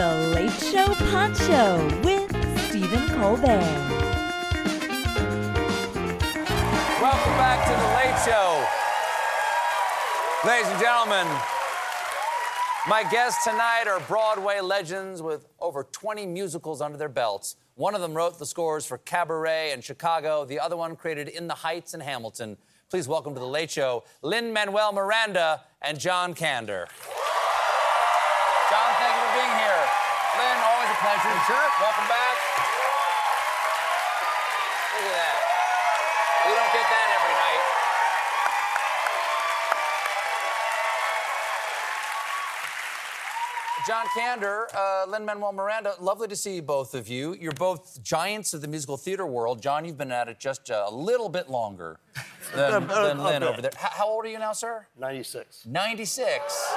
The Late Show Pod Show with Stephen Colbert. Welcome back to the Late Show. Ladies and gentlemen, my guests tonight are Broadway legends with over 20 musicals under their belts. One of them wrote the scores for Cabaret and Chicago. The other one created In the Heights and Hamilton. Please welcome to the Late Show, Lin Manuel Miranda and John Kander. John, thank you for being here. Lin, always a pleasure. Sure. Welcome back. Look at that. We don't get that every night. John Kander, uh, Lin Manuel Miranda, lovely to see both of you. You're both giants of the musical theater world. John, you've been at it just a little bit longer than, than a Lin over there. H- how old are you now, sir? 96. 96.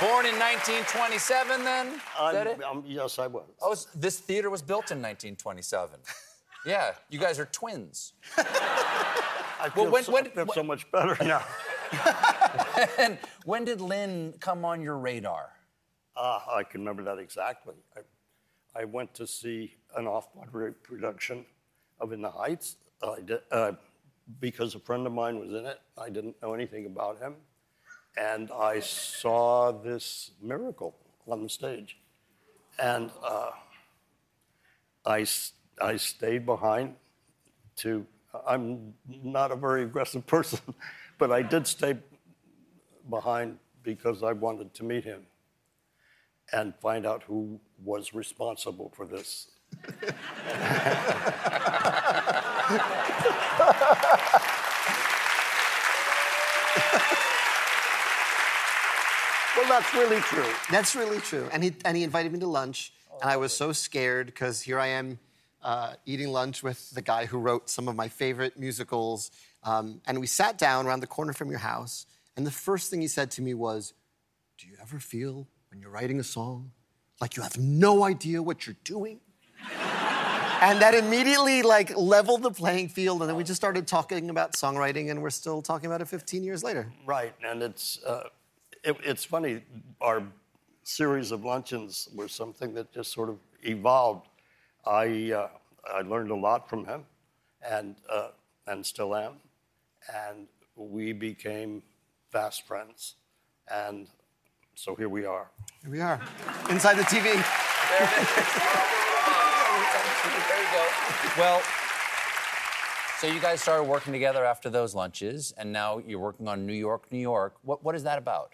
Born in 1927, then? Is that it? I'm, I'm, yes, I was. Oh, this theater was built in 1927. yeah, you guys are twins. I feel, when- so, when- I feel when- so much better now. and when did Lin come on your radar? Ah, I can remember that exactly. I, I went to see an off-Broadway production of In the Heights I did, uh, because a friend of mine was in it. I didn't know anything about him. And I saw this miracle on the stage. And uh, I, I stayed behind to, I'm not a very aggressive person, but I did stay behind because I wanted to meet him and find out who was responsible for this. well, that's really true. That's really true. And he, and he invited me to lunch, and I was so scared because here I am uh, eating lunch with the guy who wrote some of my favorite musicals. Um, and we sat down around the corner from your house, and the first thing he said to me was, Do you ever feel when you're writing a song like you have no idea what you're doing? and that immediately like leveled the playing field, and then we just started talking about songwriting, and we're still talking about it 15 years later. Right, and it's uh, it, it's funny. Our series of luncheons were something that just sort of evolved. I uh, I learned a lot from him, and uh, and still am, and we became fast friends, and so here we are. Here we are, inside the TV. There you go. Well, so you guys started working together after those lunches, and now you're working on New York, New York. What, what is that about?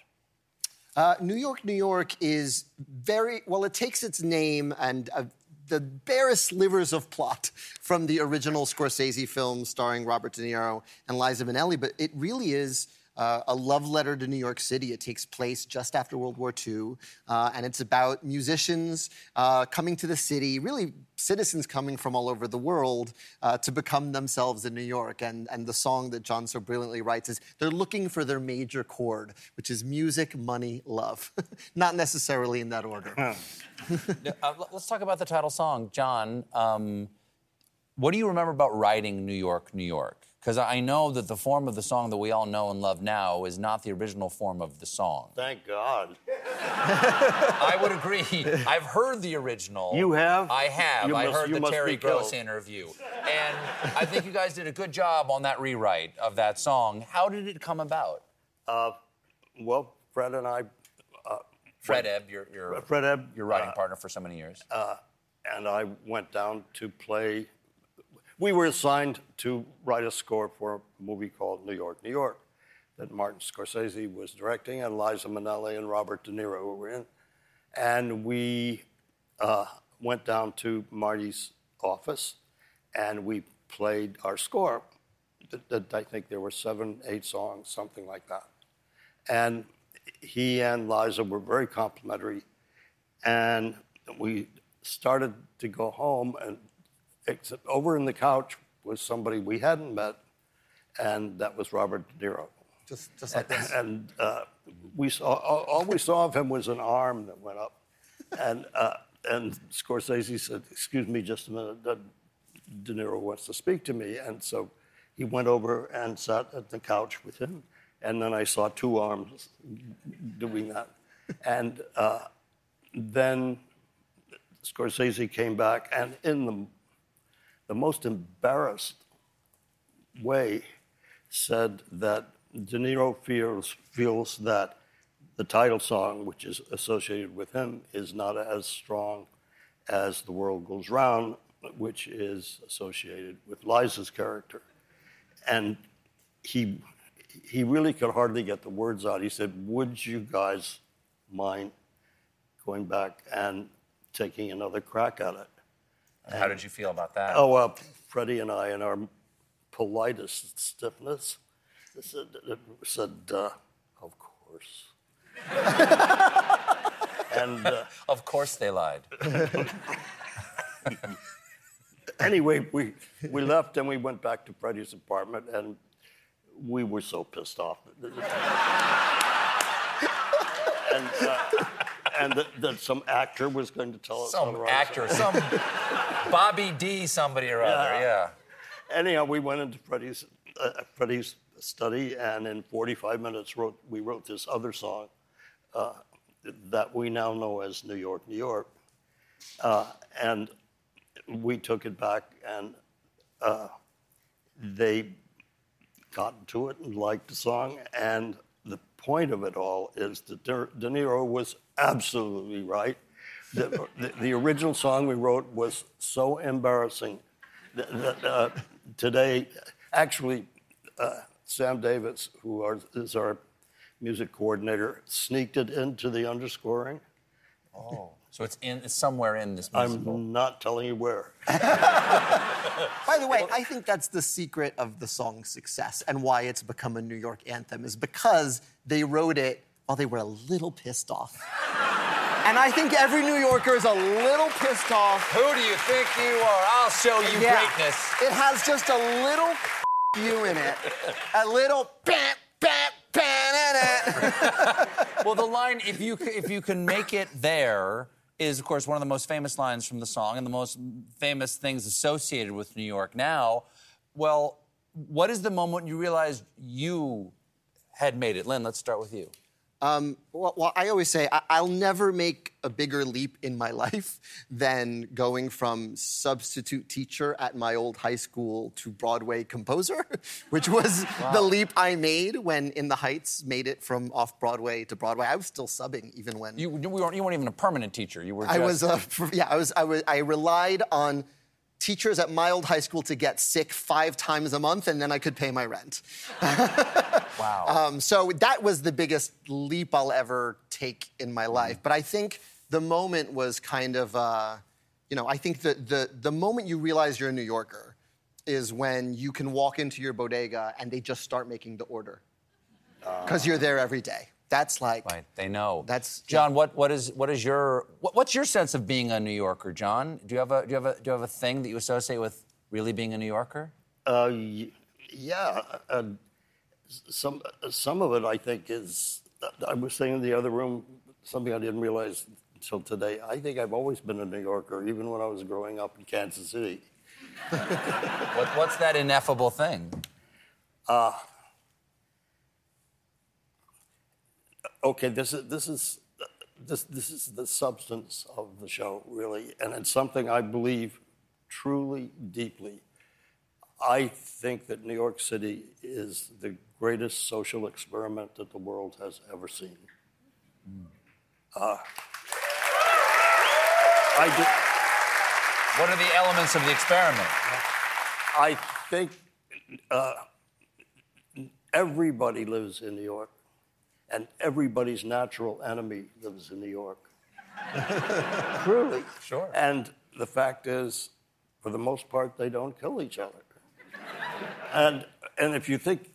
Uh, New York, New York is very well. It takes its name and uh, the barest slivers of plot from the original Scorsese film starring Robert De Niro and Liza Minnelli, but it really is. Uh, a love letter to New York City. It takes place just after World War II, uh, and it's about musicians uh, coming to the city, really citizens coming from all over the world uh, to become themselves in New York. And, and the song that John so brilliantly writes is they're looking for their major chord, which is music, money, love. Not necessarily in that order. Uh, let's talk about the title song, John. Um, what do you remember about writing New York, New York? Because I know that the form of the song that we all know and love now is not the original form of the song. Thank God. I would agree. I've heard the original. You have? I have. You I must- heard you the must Terry. Gross interview. And I think you guys did a good job on that rewrite of that song. How did it come about? Uh, well, Fred and I, Fred Ebb, your, your, Fred Ebb, your writing uh, partner for so many years. uh, and I went down to play. We were assigned to write a score for a movie called New York, New York, that Martin Scorsese was directing, and Liza Minnelli and Robert De Niro were in. And we uh, went down to Marty's office, and we played our score. I think there were seven, eight songs, something like that. And he and Liza were very complimentary. And we started to go home, and except over in the couch was somebody we hadn't met, and that was Robert De Niro. Just, just like this. And uh, we saw all, all we saw of him was an arm that went up, and uh, and Scorsese said, "Excuse me, just a minute. De De Niro wants to speak to me." And so he went over and sat at the couch with him, and then I saw two arms doing that, and uh, then Scorsese came back, and in the the most embarrassed way, said that De Niro feels, feels that the title song, which is associated with him, is not as strong as The World Goes Round, which is associated with Liza's character. And he, he really could hardly get the words out. He said, Would you guys mind going back and taking another crack at it? How did you feel about that? Oh, uh, Freddie and I, in our politest stiffness, said, said uh, of course. and uh, Of course they lied. anyway, we, we left and we went back to Freddie's apartment, and we were so pissed off. and uh, and that, that some actor was going to tell us Some actor, some Bobby D, somebody or other. Yeah. Yeah. Anyhow, we went into Freddie's, uh, Freddie's study, and in 45 minutes, wrote, we wrote this other song uh, that we now know as New York, New York. Uh, and we took it back, and uh, they got into it and liked the song. And point of it all is that De De Niro was absolutely right. The, the, the original song we wrote was so embarrassing that, that uh, today, actually, uh, Sam Davis, who are, is our music coordinator, sneaked it into the underscoring. Oh. So it's in it's somewhere in this musical. I'm not telling you where. By the way, I think that's the secret of the song's success and why it's become a New York anthem is because they wrote it while they were a little pissed off. and I think every New Yorker is a little pissed off. Who do you think you are? I'll show you Yeah. greatness. It has just a little you in it. A little bam, bam, bam, in it. Well, the line if you if you can make it there is of course one of the most famous lines from the song and the most famous things associated with New York now. Well, what is the moment you realize you had made it? Lin, let's start with you. Um, well, well, I always say I- I'll never make a bigger leap in my life than going from substitute teacher at my old high school to Broadway composer, which was the leap I made when In the Heights made it from off Broadway to Broadway. I was still subbing even when You, you, weren't, you weren't even a permanent teacher. You were just, I was. Uh, yeah, I was. I was. I relied on teachers at my old high school to get sick five times a month, and then I could pay my rent. wow. Um, so that was the biggest leap I'll ever take in my life. But I think the moment was kind of, uh, you know, I think the, the, the moment you realize you're a New Yorker is when you can walk into your bodega and they just start making the order. Because you're there every day. That's like, Right, they know. That's- John. What what is what is your what, what's your sense of being a New Yorker, John? Do you have a do you have a do you have a thing that you associate with really being a New Yorker? Uh, yeah, uh, some some of it I think is. I was saying in the other room something I didn't realize until today. I think I've always been a New Yorker, even when I was growing up in Kansas City. What, what's that ineffable thing? Okay, this is this is this this is the substance of the show, really, and it's something I believe truly, deeply. I think that New York City is the greatest social experiment that the world has ever seen. Uh, I do. What are the elements of the experiment? I think uh, everybody lives in New York, and everybody's natural enemy lives in New York. Truly. Sure. And the fact is, for the most part, they don't kill each other. and and if you think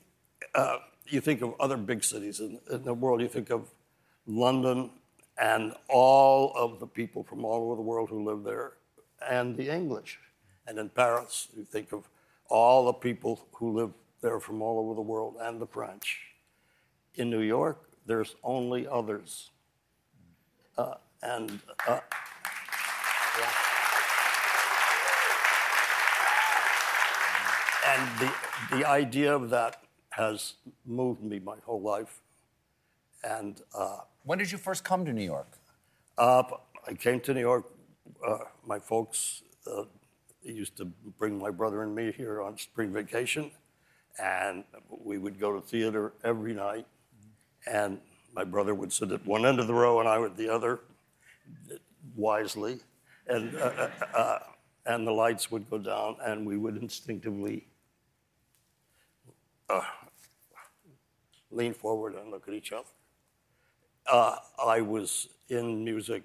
uh, you think of other big cities in, in the world, you think of London and all of the people from all over the world who live there, and the English. And in Paris, you think of all the people who live there from all over the world and the French. In New York, there's only others. Uh, and uh, and the, the idea of that has moved me my whole life. And uh, When did you first come to New York? uh, I came to New York. Uh, my folks uh, used to bring my brother and me here on spring vacation, and we would go to theater every night. And my brother would sit at one end of the row, and I at the other, wisely. And uh, uh, uh, and the lights would go down, and we would instinctively uh, lean forward and look at each other. Uh, I was in music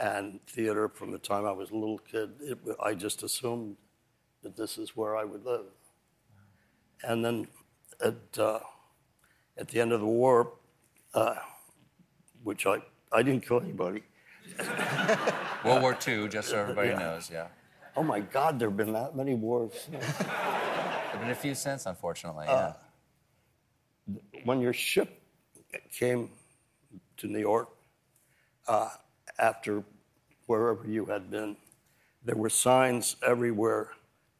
and theater from the time I was a little kid. It, I just assumed that this is where I would live. And then at, uh, at the end of the war, uh, which I, I didn't kill anybody. World War II, just so everybody Yeah. knows, yeah. Oh my God, there have been that many wars. There have been a few since, unfortunately, Uh, yeah. when your ship came to New York uh, after wherever you had been, there were signs everywhere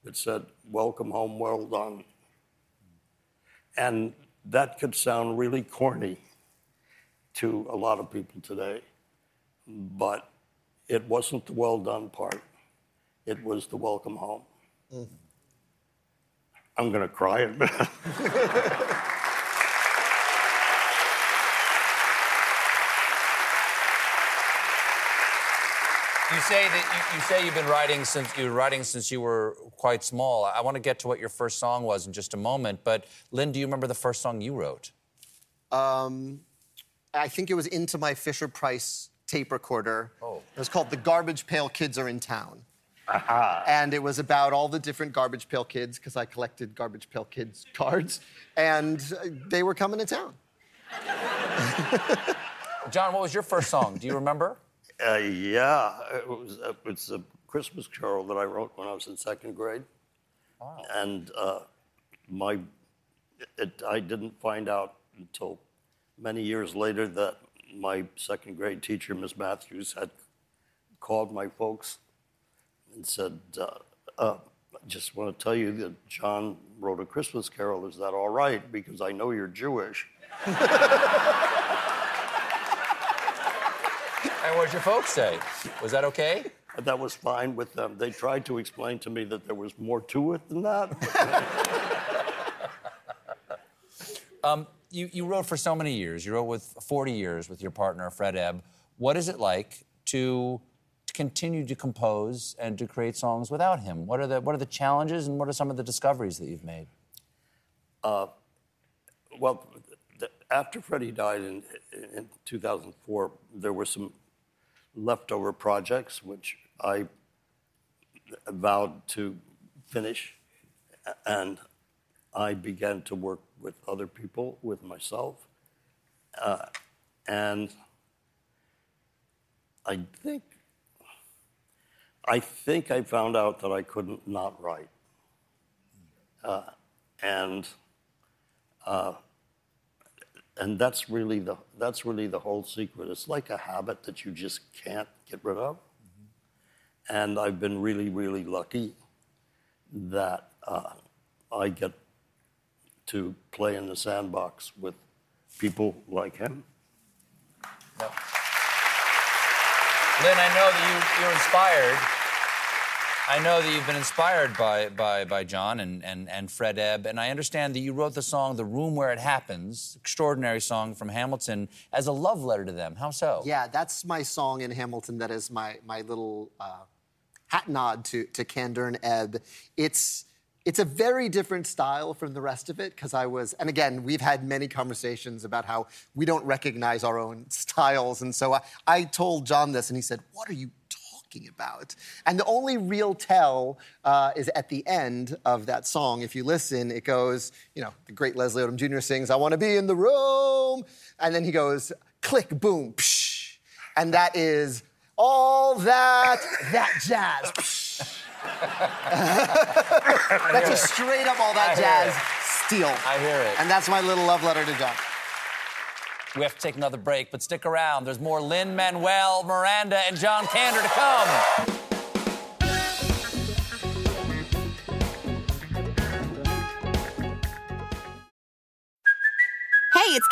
that said, Welcome home, well done. And that could sound really corny to a lot of people today, but it wasn't the well done part, it was the welcome home. Mm. I'm going to cry in You say that you, you say you've been writing since you were writing since you were quite small. I want to get to what your first song was in just a moment, but Lin, do you remember the first song you wrote? Um, I think it was into my Fisher Price tape recorder. Oh. It was called The Garbage Pail Kids Are in Town. And it was about all the different Garbage Pail Kids, because I collected Garbage Pail Kids cards, and they were coming to town. John, what was your first song? Do you remember? Uh, yeah, it was, uh, it's a Christmas carol that I wrote when I was in second grade. And uh, my, it, I didn't find out until many years later that my second grade teacher, Miss Matthews, had called my folks and said, uh, uh, I just want to tell you that John wrote a Christmas carol. Is that all right? Because I know you're Jewish. And what did your folks say? Was that okay? That was fine with them. They tried to explain to me that there was more to it than that. Um, you, you wrote for so many years. You wrote with 40 years with your partner, Fred Ebb. What is it like to, to continue to compose and to create songs without him? What are, the, what are the challenges and what are some of the discoveries that you've made? Uh, well, th- after Freddie died in, in 2004, there were some leftover projects which I vowed to finish, and I began to work with other people, with myself, uh, and I think I think I found out that I couldn't not write, uh, and and that's really the that's really the whole secret. It's like a habit that you just can't get rid of. And I've been really, really lucky that uh, I get to play in the sandbox with people like him. Lin, I know that you, you're inspired. I know that you've been inspired by, by, by John and, and, and Fred Ebb, and I understand that you wrote the song The Room Where It Happens, extraordinary song from Hamilton, as a love letter to them. How so? Yeah, that's my song in Hamilton that is my, my little uh, hat nod to, to Kander and Ebb. It's it's a very different style from the rest of it because I was, and again, we've had many conversations about how we don't recognize our own styles. And so I, I told John this, and he said, What are you talking about? And the only real tell uh, is at the end of that song. If you listen, it goes, you know, the great Leslie Odom Jr. sings, I want to be in the room. And then he goes, click, boom, psh. And that is all that, that jazz. That's a straight up all that jazz it. steal. I hear it. And that's my little love letter to John. We have to take another break, but stick around. There's more Lin Manuel, Miranda, and John Kander to come.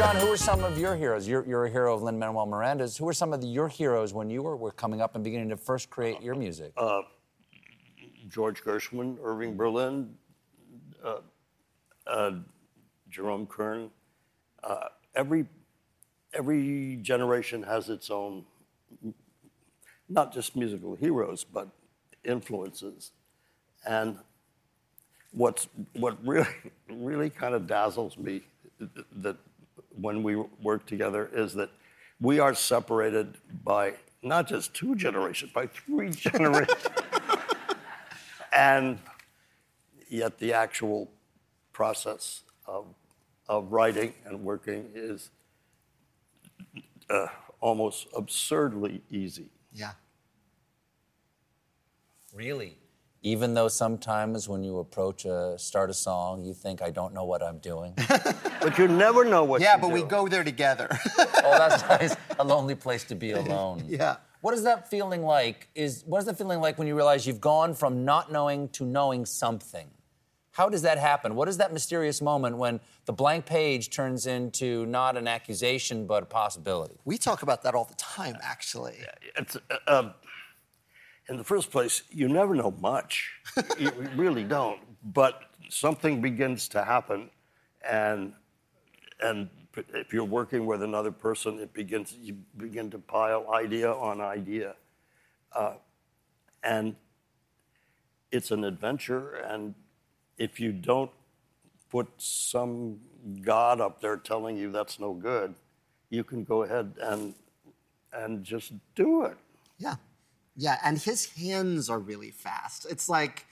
John, who were some of your heroes? You're, you're a hero of Lin Manuel Miranda's. Who were some of the, your heroes when you were, were coming up and beginning to first create your music? George Gershwin, Irving Berlin, uh, uh, Jerome Kern. Uh, every every generation has its own, not just musical heroes, but influences. And what's what really really kind of dazzles me that when we work together is that we are separated by not just two generations, by three generations and yet the actual process of, of writing and working is uh, almost absurdly easy. Yeah. Really? Even though sometimes when you approach a start a song, you think, I don't know what I'm doing. But you never know what Yeah, you but we go there together. oh, that's nice. A lonely place to be alone. Yeah. What is that feeling like? Is what is that feeling like when you realize you've gone from not knowing to knowing something? How does that happen? What is that mysterious moment when the blank page turns into not an accusation but a possibility? we talk about that all the time, actually. It's, uh, uh, in the first place, you never know much. you really don't. But something begins to happen, and and if you're working with another person, it begins. You begin to pile idea on idea, uh, and it's an adventure. And if you don't put some God up there telling you that's no good, you can go ahead and and just do it. Yeah. Yeah, and his hands are really fast. It's like,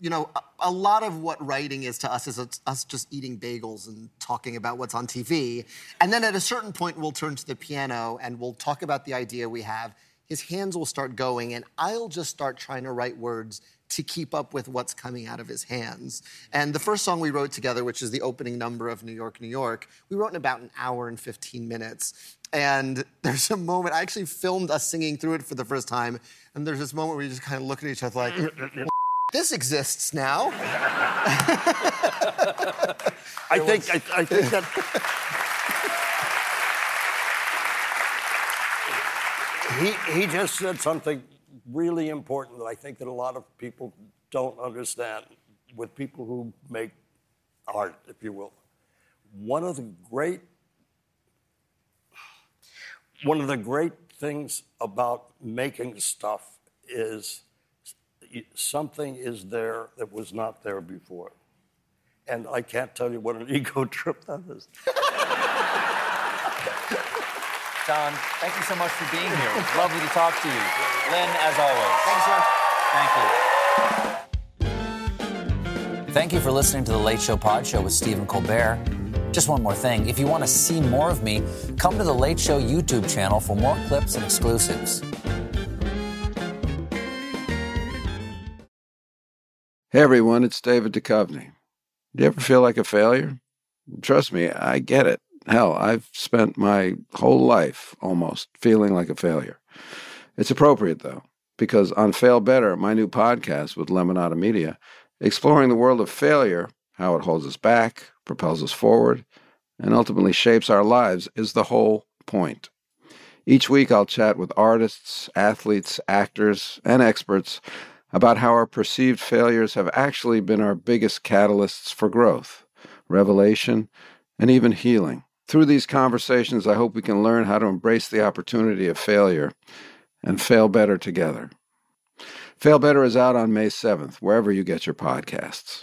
you know, a, a lot of what writing is to us is us just eating bagels and talking about what's on TV. And then at a certain point, we'll turn to the piano and we'll talk about the idea we have. His hands will start going, and I'll just start trying to write words to keep up with what's coming out of his hands. And the first song we wrote together, which is the opening number of New York, New York, we wrote in about an hour and 15 minutes. And there's a moment, I actually filmed us singing through it for the first time. And there's this moment where you just kind of look at each other like, well, this exists now. I think I, I think that he he just said something really important that I think that a lot of people don't understand with people who make art, if you will. One of the great one of the great things about making stuff is something is there that was not there before. And I can't tell you what an ego trip that is. Don, thank you so much for being here. It's lovely to talk to you. Lin, as always. Thanks, sir. Thank you. Thank you for listening to the Late Show Pod Show with Stephen Colbert. Just one more thing. If you want to see more of me, come to the Late Show YouTube channel for more clips and exclusives. Hey everyone, it's David Duchovny. Do you ever feel like a failure? Trust me, I get it. Hell, I've spent my whole life almost feeling like a failure. It's appropriate though, because on Fail Better, my new podcast with Lemonada Media, exploring the world of failure, how it holds us back, propels us forward, and ultimately shapes our lives is the whole point. Each week I'll chat with artists, athletes, actors, and experts about how our perceived failures have actually been our biggest catalysts for growth, revelation, and even healing. Through these conversations, I hope we can learn how to embrace the opportunity of failure and fail better together. Fail Better is out on May 7th, wherever you get your podcasts.